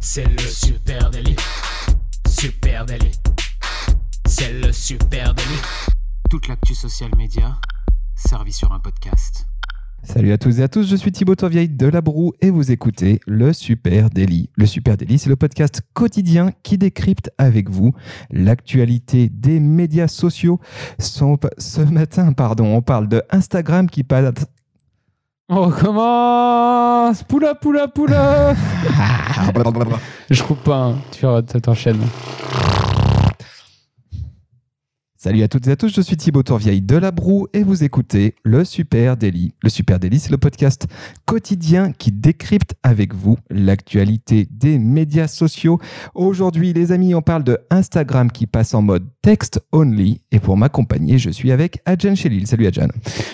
C'est le super délit. Super délit. C'est le super délit. Toute l'actu social média servie sur un podcast. Salut à tous et à tous, je suis Thibaut Tourvieille de La Broue et vous écoutez le Super Daily. Le Super Daily, c'est le podcast quotidien qui décrypte avec vous l'actualité des médias sociaux. Ce matin, pardon, on parle de Instagram qui passe on recommence Poula, poula, poula Je coupe pas, hein. tu t'enchaînes. Salut à toutes et à tous, je suis Thibaut Tourvieille de La Broue et vous écoutez le Super Daily. Le Super Daily, c'est le podcast quotidien qui décrypte avec vous l'actualité des médias sociaux. Aujourd'hui, les amis, on parle de Instagram qui passe en mode text only et pour m'accompagner, je suis avec Adjan Chelil. Salut Adjan.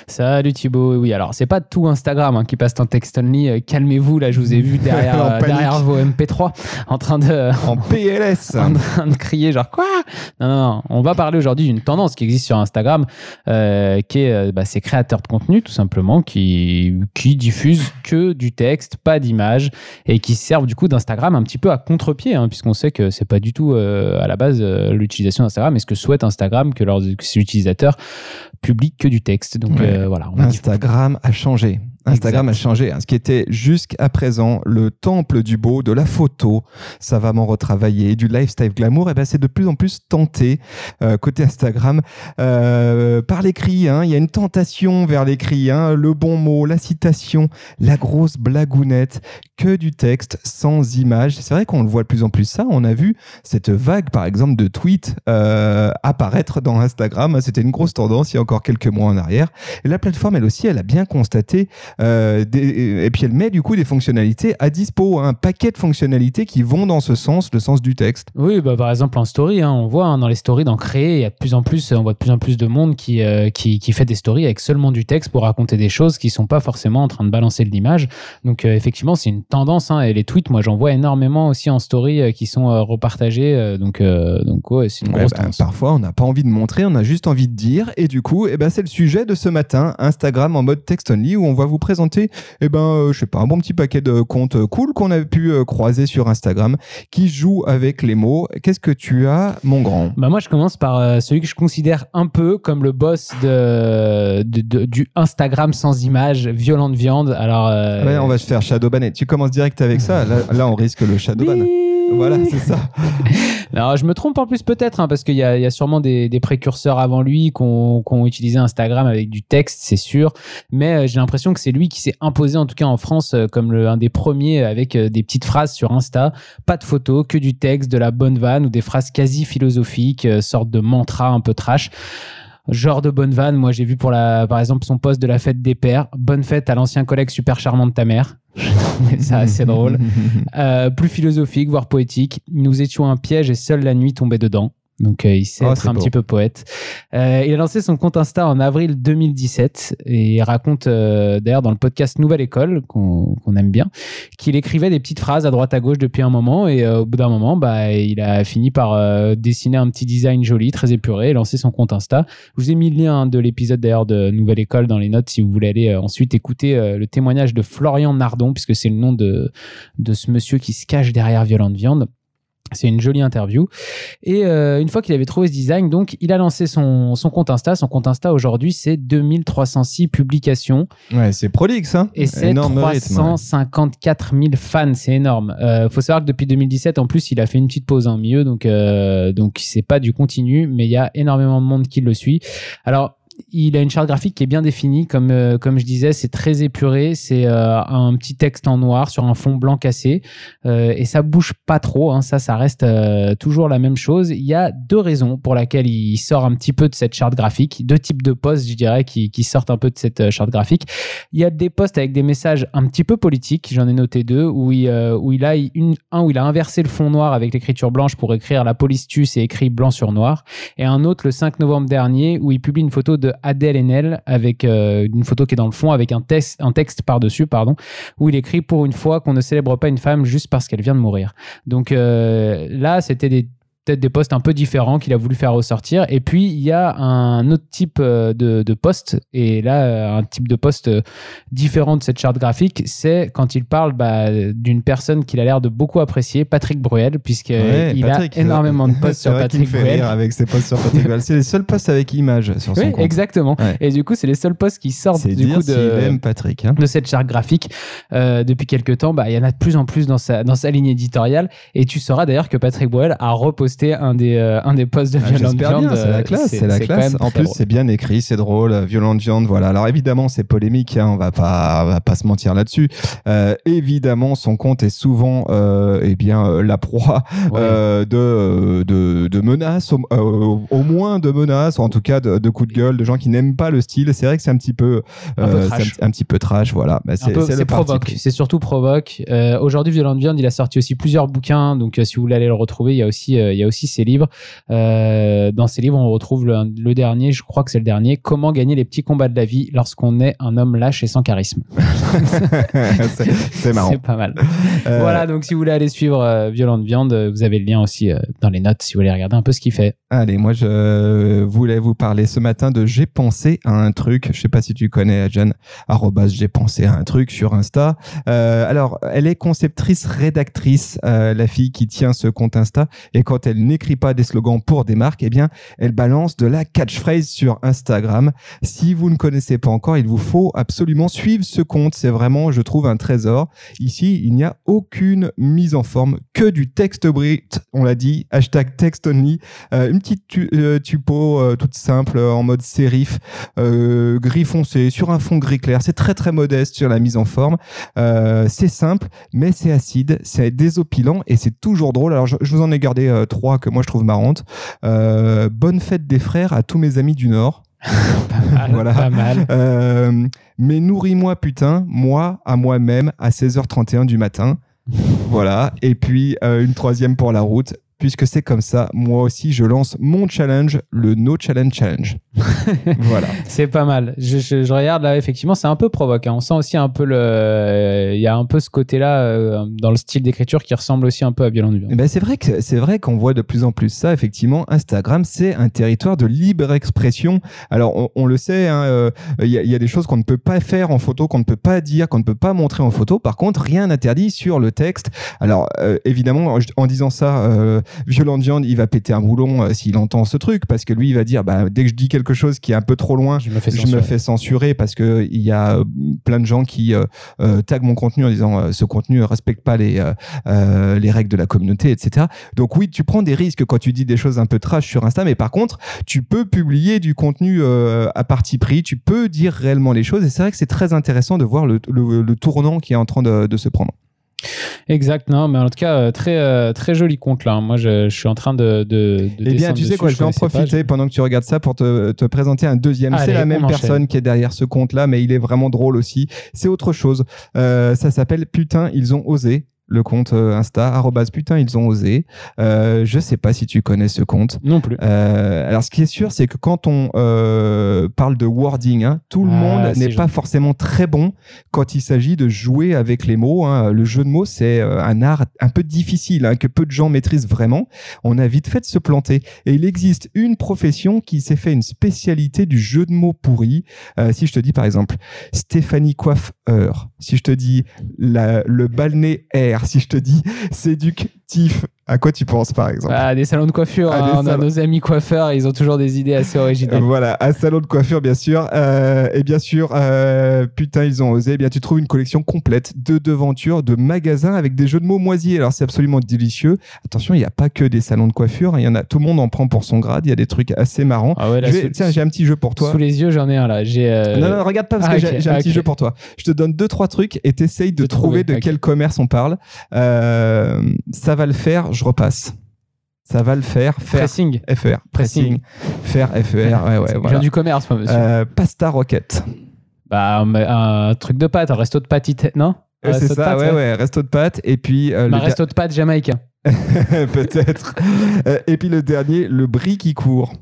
Salut Thibaut. Oui, alors c'est pas tout Instagram hein, qui passe en text only. Euh, calmez-vous, là, je vous ai vu derrière, euh, derrière vos MP3 en train de. En PLS. en train de crier genre quoi? Non, non, non. On va parler aujourd'hui d'une tendance qui existe sur Instagram, euh, qui est euh, bah, ces créateurs de contenu tout simplement qui, qui diffusent que du texte, pas d'image, et qui servent du coup d'Instagram un petit peu à contre-pied, hein, puisqu'on sait que c'est pas du tout euh, à la base l'utilisation d'Instagram, et ce que souhaite Instagram que leurs utilisateurs publient que du texte. Donc voilà. Instagram a changé. Instagram a changé. Hein. Ce qui était jusqu'à présent le temple du beau, de la photo, savamment retravaillé, du lifestyle glamour, et eh ben c'est de plus en plus tenté euh, côté Instagram euh, par l'écrit. Hein. Il y a une tentation vers l'écrit, hein. le bon mot, la citation, la grosse blagounette, que du texte sans image. C'est vrai qu'on le voit de plus en plus ça. On a vu cette vague, par exemple, de tweets euh, apparaître dans Instagram. C'était une grosse tendance il y a encore quelques mois en arrière. Et la plateforme, elle aussi, elle a bien constaté euh, et puis elle met du coup des fonctionnalités à dispo, un paquet de fonctionnalités qui vont dans ce sens, le sens du texte. Oui, bah, par exemple en story, hein, on voit hein, dans les stories d'en créer, il y a de plus en plus, on voit de plus en plus de monde qui, euh, qui, qui, fait des stories avec seulement du texte pour raconter des choses qui sont pas forcément en train de balancer de l'image. Donc euh, effectivement, c'est une tendance. Hein, et les tweets, moi j'en vois énormément aussi en story qui sont repartagés. donc donc ouais, c'est une grosse bah, tendance. Parfois, on n'a pas envie de montrer, on a juste envie de dire. Et du coup, eh ben, c'est le sujet de ce matin, Instagram en mode text only, où on va vous présenter, eh ben, euh, je sais pas, un bon petit paquet de comptes euh, cool qu'on a pu euh, croiser sur Instagram qui jouent avec les mots. Qu'est-ce que tu as, mon grand? Bah moi, je commence par celui que je considère un peu comme le boss de, du Instagram sans image, violente viande. Alors, on va se faire shadowban. Tu commences direct avec ça. Là, on risque le shadowban. Voilà, c'est ça. Alors, je me trompe en plus peut-être, hein, parce qu'il y, a sûrement des, précurseurs avant lui qui ont, utilisé Instagram avec du texte, c'est sûr. Mais euh, j'ai l'impression que c'est lui qui s'est imposé, en tout cas en France, euh, comme le, un des premiers avec euh, des petites phrases sur Insta. Pas de photos, que du texte, de la bonne vanne ou des phrases quasi philosophiques, sorte de mantra un peu trash genre de bonne vanne. Moi, j'ai vu pour la, par exemple, son poste de la fête des pères. Bonne fête à l'ancien collègue super charmant de ta mère. C'est assez drôle. Euh, plus philosophique, voire poétique. Nous étions un piège et seule la nuit tombait dedans. Donc euh, il sait oh, être un petit peu poète. Euh, il a lancé son compte Insta en avril 2017 et il raconte euh, d'ailleurs dans le podcast Nouvelle École qu'on aime bien qu'il écrivait des petites phrases à droite à gauche depuis un moment et au bout d'un moment bah il a fini par dessiner un petit design joli, très épuré et lancer son compte Insta. Je vous ai mis le lien hein, de l'épisode d'ailleurs de Nouvelle École dans les notes si vous voulez aller ensuite écouter le témoignage de Florian Nardon puisque c'est le nom de de ce monsieur qui se cache derrière Violente Viande. C'est une jolie interview. Et euh, une fois qu'il avait trouvé ce design, donc il a lancé son, son compte Insta. Son compte Insta aujourd'hui, c'est 2306 publications. Ouais, c'est prolixe, hein Et c'est 354 000 fans, c'est énorme. Euh, faut savoir que depuis 2017, en plus, il a fait une petite pause en milieu, donc euh, donc c'est pas du continu, mais il y a énormément de monde qui le suit. Alors il a une charte graphique qui est bien définie, comme, euh, comme je disais, c'est très épuré, c'est euh, un petit texte en noir sur un fond blanc cassé, euh, et ça bouge pas trop, hein, ça, ça reste toujours la même chose. Il y a deux raisons pour lesquelles il sort un petit peu de cette charte graphique, deux types de posts, je dirais, qui, qui sortent un peu de cette charte graphique. Il y a des posts avec des messages un petit peu politiques, j'en ai noté deux, où il, où il a une, un où il a inversé le fond noir avec l'écriture blanche pour écrire la police tue, c'est écrit blanc sur noir, et un autre le 5 novembre dernier où il publie une photo de Adèle Haenel avec euh, une photo qui est dans le fond avec un, texte, un texte par-dessus, pardon, où il écrit pour une fois qu'on ne célèbre pas une femme juste parce qu'elle vient de mourir. Donc euh, là, c'était des peut-être des posts un peu différents qu'il a voulu faire ressortir. Et puis, il y a un autre type euh, de, de post, et là, euh, un type de post euh, différent de cette charte graphique, c'est quand il parle bah, d'une personne qu'il a l'air de beaucoup apprécier, Patrick Bruel, puisqu'il Ouais, il Patrick, a énormément de posts sur Patrick fait Bruel. rire avec ses posts sur Patrick Bruel. C'est les seuls posts avec images sur son Oui, compte. exactement. Ouais. Et du coup, c'est les seuls posts qui sortent C'est du dire coup s'il de, aime Patrick. hein. de cette charte graphique euh, depuis quelques temps. Bah, il y en a de plus en plus dans sa, dans sa ligne éditoriale. Et tu sauras d'ailleurs que Patrick Bruel a reposté un des, euh, un des posts de Ah, Violent Viande. c'est la euh, classe, c'est la classe. En plus, c'est bien écrit, c'est drôle, euh, violente viande, voilà. Alors évidemment, c'est polémique, hein, on va pas, on va pas se mentir là-dessus. Euh, évidemment, son compte est souvent, euh, eh bien, la proie Ouais. de, de, de menaces, au, au moins de menaces, ou en tout cas de, de coups de gueule, de gens qui n'aiment pas le style. C'est vrai que c'est un petit peu, Un peu trash. c'est un, un petit peu trash, voilà. Bah, c'est c'est provoque, surtout provoque. Aujourd'hui, Violent Viande, il a sorti aussi plusieurs bouquins, donc si vous voulez aller le retrouver, il y a aussi, y a aussi ses livres. Euh, dans ses livres, on retrouve le, le dernier, je crois que c'est le dernier, Comment gagner les petits combats de la vie lorsqu'on est un homme lâche et sans charisme. c'est marrant. C'est pas mal. Euh, Voilà, donc si vous voulez aller suivre euh, Violente Viande, vous avez le lien aussi dans les notes si vous voulez regarder un peu ce qu'il fait. Allez, moi je voulais vous parler ce matin de J'ai pensé à un truc. Je sais pas si tu connais John, arrobas J'ai pensé à un truc sur Insta. Euh, alors, elle est conceptrice, rédactrice, euh, la fille qui tient ce compte Insta. Et quand elle n'écrit pas des slogans pour des marques, eh bien, elle balance de la catchphrase sur Instagram. Si vous ne connaissez pas encore, il vous faut absolument suivre ce compte. C'est vraiment, je trouve, un trésor. Ici, il n'y a aucune mise en forme, que du texte brut. On l'a dit, hashtag text only. Euh, petite tu- euh, tupo euh, toute simple euh, en mode sérif, gris foncé sur un fond gris clair. C'est très très modeste sur la mise en forme. C'est simple, mais c'est acide, c'est désopilant et c'est toujours drôle. Alors je, je vous en ai gardé trois que moi je trouve marrantes. Bonne fête des frères à tous mes amis du Nord. Pas mal. Voilà. Pas mal. Euh, mais nourris-moi putain, moi à moi-même à 16h31 du matin. voilà. Et puis euh, une troisième pour la route. Puisque c'est comme ça, moi aussi je lance mon challenge, le No Challenge Challenge. voilà. C'est pas mal. Je, je- je regarde là, effectivement, c'est un peu provoque. hein. On sent aussi un peu le. Il y a un peu ce côté-là euh, dans le style d'écriture qui ressemble aussi un peu à Violent Viande. Eh Ben c'est vrai que c'est vrai qu'on voit de plus en plus ça. Effectivement, Instagram c'est un territoire de libre expression. Alors on, on le sait, hein, euh, il y, a, il y a des choses qu'on ne peut pas faire en photo, qu'on ne peut pas dire, qu'on ne peut pas montrer en photo. Par contre, rien n'interdit sur le texte. Alors euh, évidemment, en, disant ça, Violent Viande, il va péter un boulon s'il entend ce truc parce que lui il va dire bah dès que je dis quelque chose qui est un peu trop loin, Je me fais je me censurer. fais censurer parce que il y a euh, plein de gens qui euh, euh, taguent mon contenu en disant euh, ce contenu ne respecte pas les euh, les règles de la communauté, etc. Donc oui, tu prends des risques quand tu dis des choses un peu trash sur Insta, mais par contre, tu peux publier du contenu euh, à parti pris, tu peux dire réellement les choses, et c'est vrai que c'est très intéressant de voir le, le- le tournant qui est en train de, de se prendre. Exact, non, mais en tout cas, euh, très, euh, très joli compte là. Moi, je, je suis en train de. de, de Eh bien, tu sais dessus, quoi, je vais en pas, profiter pendant que tu regardes ça pour te, te présenter un deuxième. C'est la même enchaîne. personne qui est derrière ce compte-là, mais il est vraiment drôle aussi. C'est autre chose. Euh, ça s'appelle Putain, ils ont osé. Le compte euh, Insta, arrobas putain, ils ont osé. Euh, je sais pas si tu connais ce compte. Non plus. Euh, alors, ce qui est sûr, c'est que quand on euh, parle de wording, hein, tout le Ah, monde n'est pas forcément très bon quand il s'agit de jouer avec les mots. hein. Le jeu de mots, c'est un art un peu difficile hein, que peu de gens maîtrisent vraiment. On a vite fait de se planter. Et il existe une profession qui s'est fait une spécialité du jeu de mots pourri. Si je te dis par exemple Stéphanie Coiffeur, si je te dis la- le balnéaire, si je te dis séductif, à quoi tu penses par exemple Ah, des salons de coiffure, Ah, hein, on a nos amis coiffeurs, ils ont toujours des idées assez originales. Voilà, un salon de coiffure, bien sûr. Euh, et bien sûr, euh, putain, ils ont osé. Eh bien, tu trouves une collection complète de devantures, de magasins avec des jeux de mots moisis. Alors, c'est absolument délicieux. Attention, il n'y a pas que des salons de coiffure. hein. Il y en a, tout le monde en prend pour son grade. Il y a des trucs assez marrants. Ah ouais, là, vais- sous- tiens, j'ai un petit jeu pour toi. Sous les yeux, j'en ai un là. J'ai. euh, Non, non, regarde pas parce ah, que ok, j'ai- un ah, petit jeu pour toi. Je te donne deux, trois trucs et t'essayes de De trouver, de quel commerce on parle. Ça va le faire, je repasse. Ça va le faire, faire. Pressing. FR, pressing, faire FR, ouais, ouais, voilà. du commerce, moi, monsieur. Euh, pasta rocket. Bah, un, truc de pâte, un resto de pâte, non? Euh, c'est ça, pâte, ouais, ouais, resto de pâtes. Et puis, euh, Un le resto de pâte jamaïcain. peut-être. Euh, et puis le dernier, le bris qui court.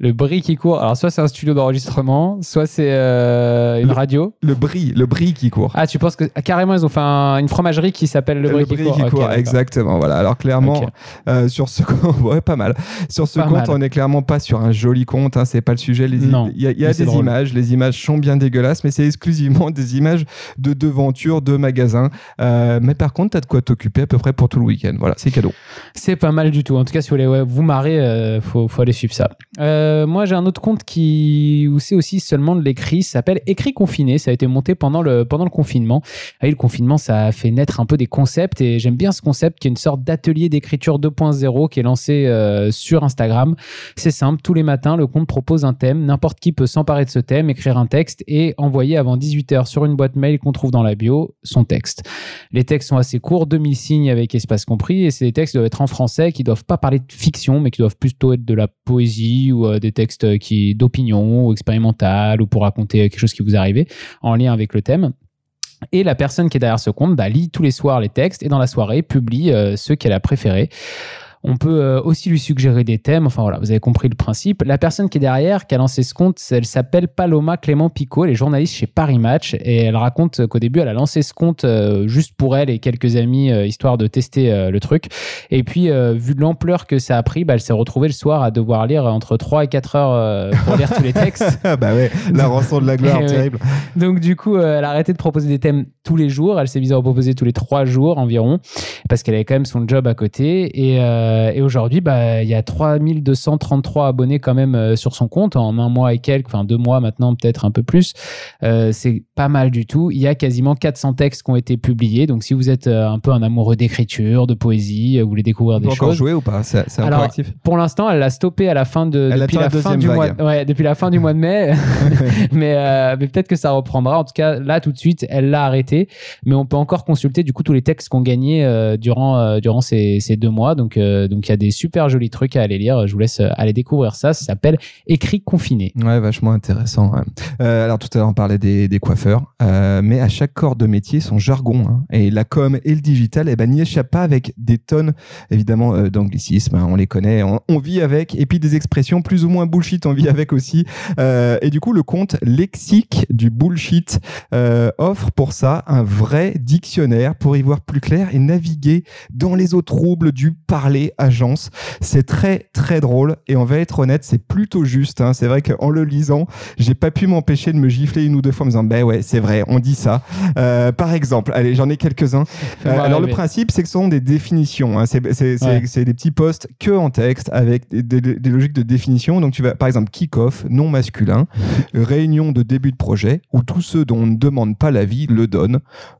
Le bruit qui court. Alors, soit c'est un studio d'enregistrement, soit c'est euh, une Le- radio. Le bris, le bris qui court. Ah, tu penses que ah, carrément ils ont fait un- une fromagerie qui s'appelle le bruit qui court. D'accord. exactement. Voilà. Alors clairement, euh, sur ce compte, ouais, pas mal. Sur ce Pas compte, mal. on n'est clairement pas sur un joli compte. Hein, c'est pas le sujet. Il y a, y des drôle. images. Les images sont bien dégueulasses, mais c'est exclusivement des images de devantures, de magasins. Euh, mais par contre, t'as de quoi t'occuper à peu près pour tout le week-end. Voilà, c'est cadeau. C'est pas mal du tout. En tout cas, si vous voulez ouais, vous marrer, faut, faut aller suivre ça. Euh, moi, j'ai un autre compte qui où c'est aussi seulement de l'écrit. Ça s'appelle Écrit confiné. Ça a été monté pendant le pendant le confinement. Ah oui, le confinement, ça a fait naître un peu des concepts et j'aime bien ce concept qui est une sorte d'atelier d'écriture 2.0 qui est lancé euh, sur Instagram. C'est simple. Tous les matins, le compte propose un thème. N'importe qui peut s'emparer de ce thème, écrire un texte et envoyer avant 18h sur une boîte mail qu'on trouve dans la bio son texte. Les textes sont assez courts, 2000 signes avec espace compris, et ces textes doivent être en français, qui doivent pas parler de fiction, mais qui doivent plutôt être de la poésie ou euh, des textes qui d'opinion ou expérimental ou pour raconter quelque chose qui vous arrivé en lien avec le thème. Et la personne qui est derrière ce compte bah, lit tous les soirs les textes et dans la soirée publie euh, ceux qu'elle a préférés. On peut euh, aussi lui suggérer des thèmes. Enfin voilà, vous avez compris le principe. La personne qui est derrière, qui a lancé ce compte, elle s'appelle Paloma Clément Picot. Elle est journaliste chez Paris Match et elle raconte qu'au début, elle a lancé ce compte euh, juste pour elle et quelques amis, euh, histoire de tester le truc. Et puis, vu l'ampleur que ça a pris, bah, elle s'est retrouvée le soir à devoir lire entre 3 et 4 heures pour lire tous les textes. Ah bah ouais, la rançon de la gloire, ouais. terrible. Donc du coup, elle a arrêté de proposer des thèmes tous les jours. Elle s'est mise à en proposer tous les trois jours environ, parce qu'elle avait quand même son job à côté. Et, euh, et aujourd'hui, bah, il y a 3233 abonnés quand même euh, sur son compte en un mois et quelques, enfin deux mois maintenant, peut-être un peu plus. Euh, c'est pas mal du tout. Il y a quasiment 400 textes qui ont été publiés. Donc si vous êtes un peu un amoureux d'écriture, de poésie, vous voulez découvrir des encore choses. jouer ou pas? C'est encore actif Pour l'instant, elle l'a stoppé à la fin de Elle depuis la, fin du mois. Ouais, depuis la fin du mois de mai. mais euh, mais peut-être que ça reprendra. En tout cas, là tout de suite, elle l'a arrêté. Mais on peut encore consulter du coup tous les textes qu'on gagnait euh, durant euh, durant ces, deux mois. Donc euh, donc il y a des super jolis trucs à aller lire. Je vous laisse euh, aller découvrir ça. Ça s'appelle Écrit confiné. Ouais, vachement intéressant. alors tout à l'heure, on parlait des, coiffeurs, mais à chaque corps de métier, son jargon. hein. Et la com et le digital, eh ben, n'y échappe pas avec des tonnes, évidemment, d'anglicismes. hein, on les connaît, on, vit avec. Et puis des expressions plus ou moins bullshit, on vit avec aussi. Et du coup, le compte lexique du bullshit offre pour ça un vrai dictionnaire pour y voir plus clair et naviguer dans les eaux troubles du parler agence. C'est très très drôle et on va être honnête, c'est plutôt juste. hein. C'est vrai qu'en le lisant, j'ai pas pu m'empêcher de me gifler une ou deux fois en me disant ben ouais c'est vrai, on dit ça. Euh, par exemple, allez j'en ai quelques-uns. Euh, alors le principe c'est que ce sont des définitions. hein. C'est Ouais. des petits posts que en texte avec des, des- des logiques de définition. Donc tu vas par exemple kick-off non masculin, réunion de début de projet où tous ceux dont on ne demande pas l'avis le donnent.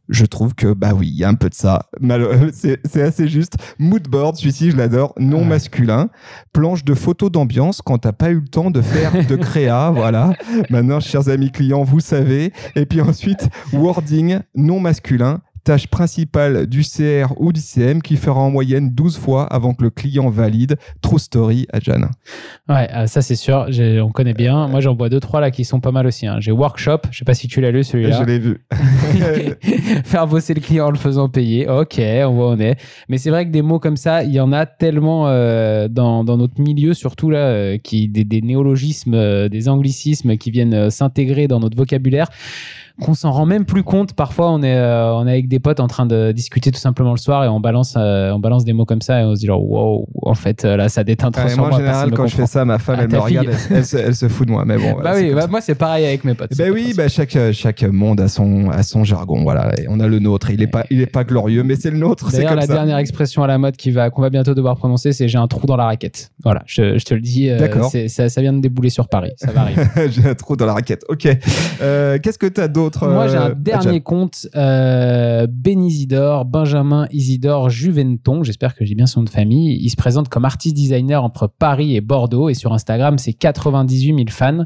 Je trouve que bah oui, il y a un peu de ça. C'est c'est assez juste. Moodboard, celui-ci je l'adore, non Ouais. masculin. Planche de photos d'ambiance quand t'as pas eu le temps de faire de créa, voilà. Maintenant, chers amis clients, vous savez. Et puis ensuite, wording non masculin. Tâche principale du CR ou du CM qui fera en moyenne 12 fois avant que le client valide. True story à Jeanne. Ouais, euh, ça c'est sûr. On connaît bien. Moi j'en vois deux trois là qui sont pas mal aussi. hein. J'ai Workshop. Je sais pas si tu l'as lu celui-là. Je l'ai vu. Faire bosser le client en le faisant payer. Ok, on voit où on est. Mais c'est vrai que des mots comme ça, il y en a tellement euh, dans, dans notre milieu, surtout là, euh, qui, des, des néologismes, euh, des anglicismes qui viennent euh, s'intégrer dans notre vocabulaire qu'on s'en rend même plus compte. Parfois, on est, euh, on est avec des potes en train de discuter tout simplement le soir et on balance, euh, on balance des mots comme ça et on se dit genre, wow, en fait, euh, là, ça déteint trop Ouais, moi, en général, quand je fais ça, ma femme, Ah, elle me regarde, elle, elle se, elle se fout de moi. Mais bon, voilà, Bah oui, bah, moi c'est pareil avec mes potes. Pas oui, bah chaque, chaque monde a son, a son jargon. Voilà. Et on a le nôtre. Il est pas, il est pas glorieux, mais c'est le nôtre. C'est D'ailleurs, la ça. dernière expression à la mode qui va, qu'on va bientôt devoir prononcer, c'est j'ai un trou dans la raquette. Voilà, je, je te le dis, euh, D'accord. ça, ça vient de débouler sur Paris, ça va arriver. J'ai un trou dans la raquette. Ok. Qu'est-ce que tu as d'autre Moi, j'ai euh, un dernier compte, euh, Ben Isidore, Benjamin Isidore Juventon, j'espère que j'ai bien son nom de famille. Il se présente comme artiste designer entre Paris et Bordeaux et sur Instagram, c'est 98 000 fans.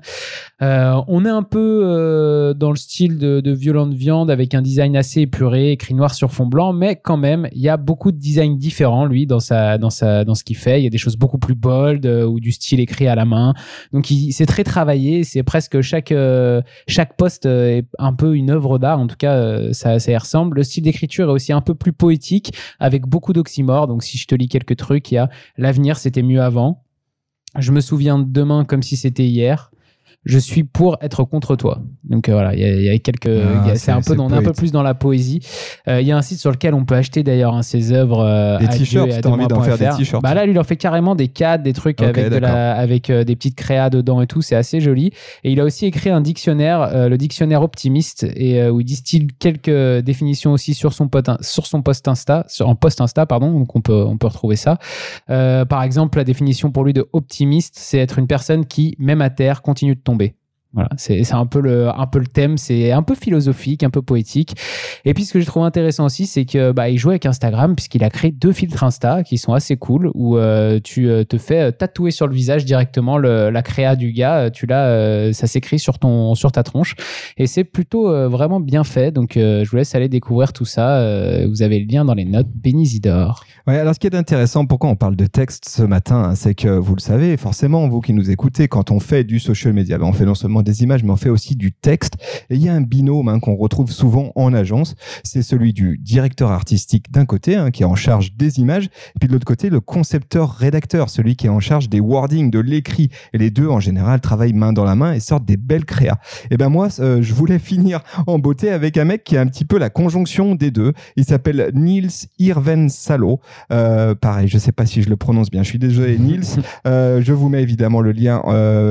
Euh, on est un peu euh, dans le style de, de Violente Viande avec un design assez épuré, écrit noir sur fond blanc, mais quand même, il y a beaucoup de designs différents, lui, dans, sa, dans, sa, dans ce qu'il fait. Il y a des choses beaucoup plus bold euh, ou du style écrit à la main. Donc, c'est très travaillé. C'est presque chaque, euh, chaque poste euh, est un peu une œuvre d'art. En tout cas, euh, ça, ça y ressemble. Le style d'écriture est aussi un peu plus poétique avec beaucoup d'oxymores. Donc, si je te lis quelques trucs, il y a l'avenir, c'était mieux avant. Je me souviens de demain comme si c'était hier je suis pour être contre toi. Donc euh, voilà, il y, a quelques, ah, c'est un peu, on est un peu plus dans la poésie. Euh, il y a un site sur lequel on peut acheter d'ailleurs hein, ses œuvres. Euh, des t-shirts, t'as envie d'en faire des t-shirts. Bah là, lui, il en fait carrément des cadres, des trucs avec, de la, avec des petites créas dedans et tout. C'est assez joli. Et il a aussi écrit un dictionnaire, le dictionnaire optimiste, et où il distille quelques définitions aussi sur son, pote, sur son post Insta, sur, en post Insta, pardon. Donc on peut, on peut retrouver ça. par exemple, la définition pour lui de optimiste, c'est être une personne qui, même à terre, continue de tomber zombie. C'est un peu le thème, c'est un peu philosophique, un peu poétique. Et puis ce que j'ai trouvé intéressant aussi, c'est que bah il joue avec Instagram puisqu'il a créé deux filtres Insta qui sont assez cool où euh, tu euh, te fais tatouer sur le visage directement la créa du gars, tu l'as euh, ça s'écrit sur ton sur ta tronche et c'est plutôt vraiment bien fait. Donc je vous laisse aller découvrir tout ça. vous avez le lien dans les notes Benizidor. Ouais, alors ce qui est intéressant, pourquoi on parle de texte ce matin, c'est que vous le savez forcément, vous qui nous écoutez, quand on fait du social media, ben, on fait non seulement des images, mais on fait aussi du texte. Et il y a un binôme hein, qu'on retrouve souvent en agence, c'est celui du directeur artistique d'un côté, hein, qui est en charge des images, et puis de l'autre côté, le concepteur-rédacteur, celui qui est en charge des wordings, de l'écrit. Et les deux, en général, travaillent main dans la main et sortent des belles créas. Et ben moi, euh, je voulais finir en beauté avec un mec qui est un petit peu la conjonction des deux. Il s'appelle Niels Irven Salo. Euh, pareil, je sais pas si je le prononce bien. Je suis désolé, Niels. Euh, je vous mets évidemment le lien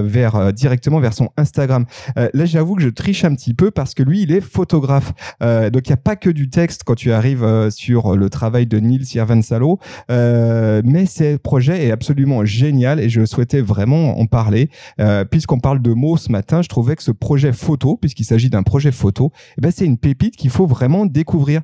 vers directement vers son Instagram Euh, là, j'avoue que je triche un petit peu parce que lui, il est photographe. Euh, donc, il n'y a pas que du texte quand tu arrives euh, sur le travail de Nils Salo, mais ce projet est absolument génial et je souhaitais vraiment en parler. Puisqu'on parle de mots ce matin, je trouvais que ce projet photo, puisqu'il s'agit d'un projet photo, eh ben, c'est une pépite qu'il faut vraiment découvrir.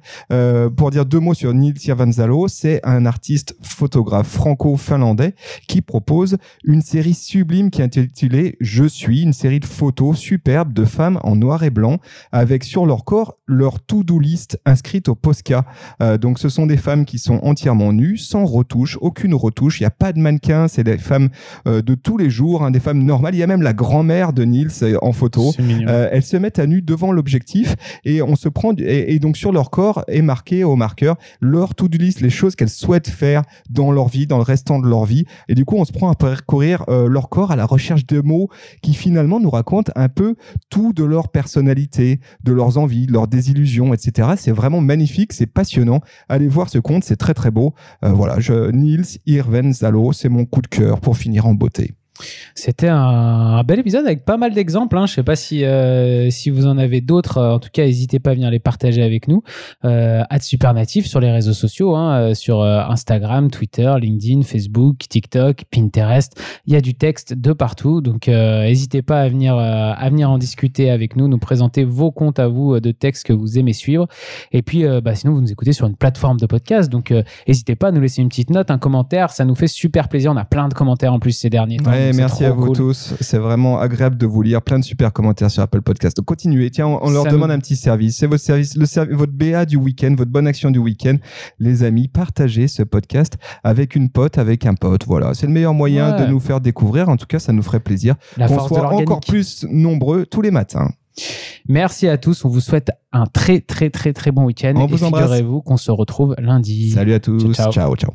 pour dire deux mots sur Nils Salo, c'est un artiste photographe franco-finlandais qui propose une série sublime qui est intitulée Je suis, une série de photos photos superbes de femmes en noir et blanc avec sur leur corps leur to-do list inscrite au Posca. Euh, donc ce sont des femmes qui sont entièrement nues, sans retouche, aucune retouche. Il n'y a pas de mannequin, c'est des femmes euh, de tous les jours, hein, des femmes normales. Il y a même la grand-mère de Nils euh, en photo. elles se mettent à nu devant l'objectif et on se prend et, donc sur leur corps est marqué au marqueur leur to-do list, les choses qu'elles souhaitent faire dans leur vie, dans le restant de leur vie. Et du coup, on se prend à parcourir leur corps à la recherche de mots qui finalement nous racontent un peu tout de leur personnalité, de leurs envies, de leurs désillusions, etc. C'est vraiment magnifique, c'est passionnant. Allez voir ce compte, c'est très très beau. Euh, voilà, je, Niels Irvenzalo, c'est mon coup de cœur pour finir en beauté. C'était un, bel épisode avec pas mal d'exemples. Hein. Je ne sais pas si, euh, si vous en avez d'autres. En tout cas, n'hésitez pas à venir les partager avec nous. Euh, Supernatif sur les réseaux sociaux, hein, euh, sur euh, Instagram, Twitter, LinkedIn, Facebook, TikTok, Pinterest. Il y a du texte de partout. Donc, n'hésitez pas à venir, à venir en discuter avec nous, nous présenter vos comptes à vous de textes que vous aimez suivre. Et puis, bah, sinon, vous nous écoutez sur une plateforme de podcast. Donc, n'hésitez pas à nous laisser une petite note, un commentaire. Ça nous fait super plaisir. On a plein de commentaires en plus ces derniers temps merci à vous tous. C'est vraiment agréable de vous lire. Plein de super commentaires sur Apple Podcast. continuez. Tiens, on, leur demande un petit service. C'est votre service, le votre BA du week-end, votre bonne action du week-end. Les amis, partagez ce podcast avec une pote, avec un pote. Voilà. C'est le meilleur moyen de nous faire découvrir. En tout cas, ça nous ferait plaisir qu'on soit encore plus nombreux tous les matins. Merci à tous. On vous souhaite un très, très, très, très bon week-end. On vous embrasse. vous qu'on se retrouve lundi. Salut à tous. ciao. ciao. ciao.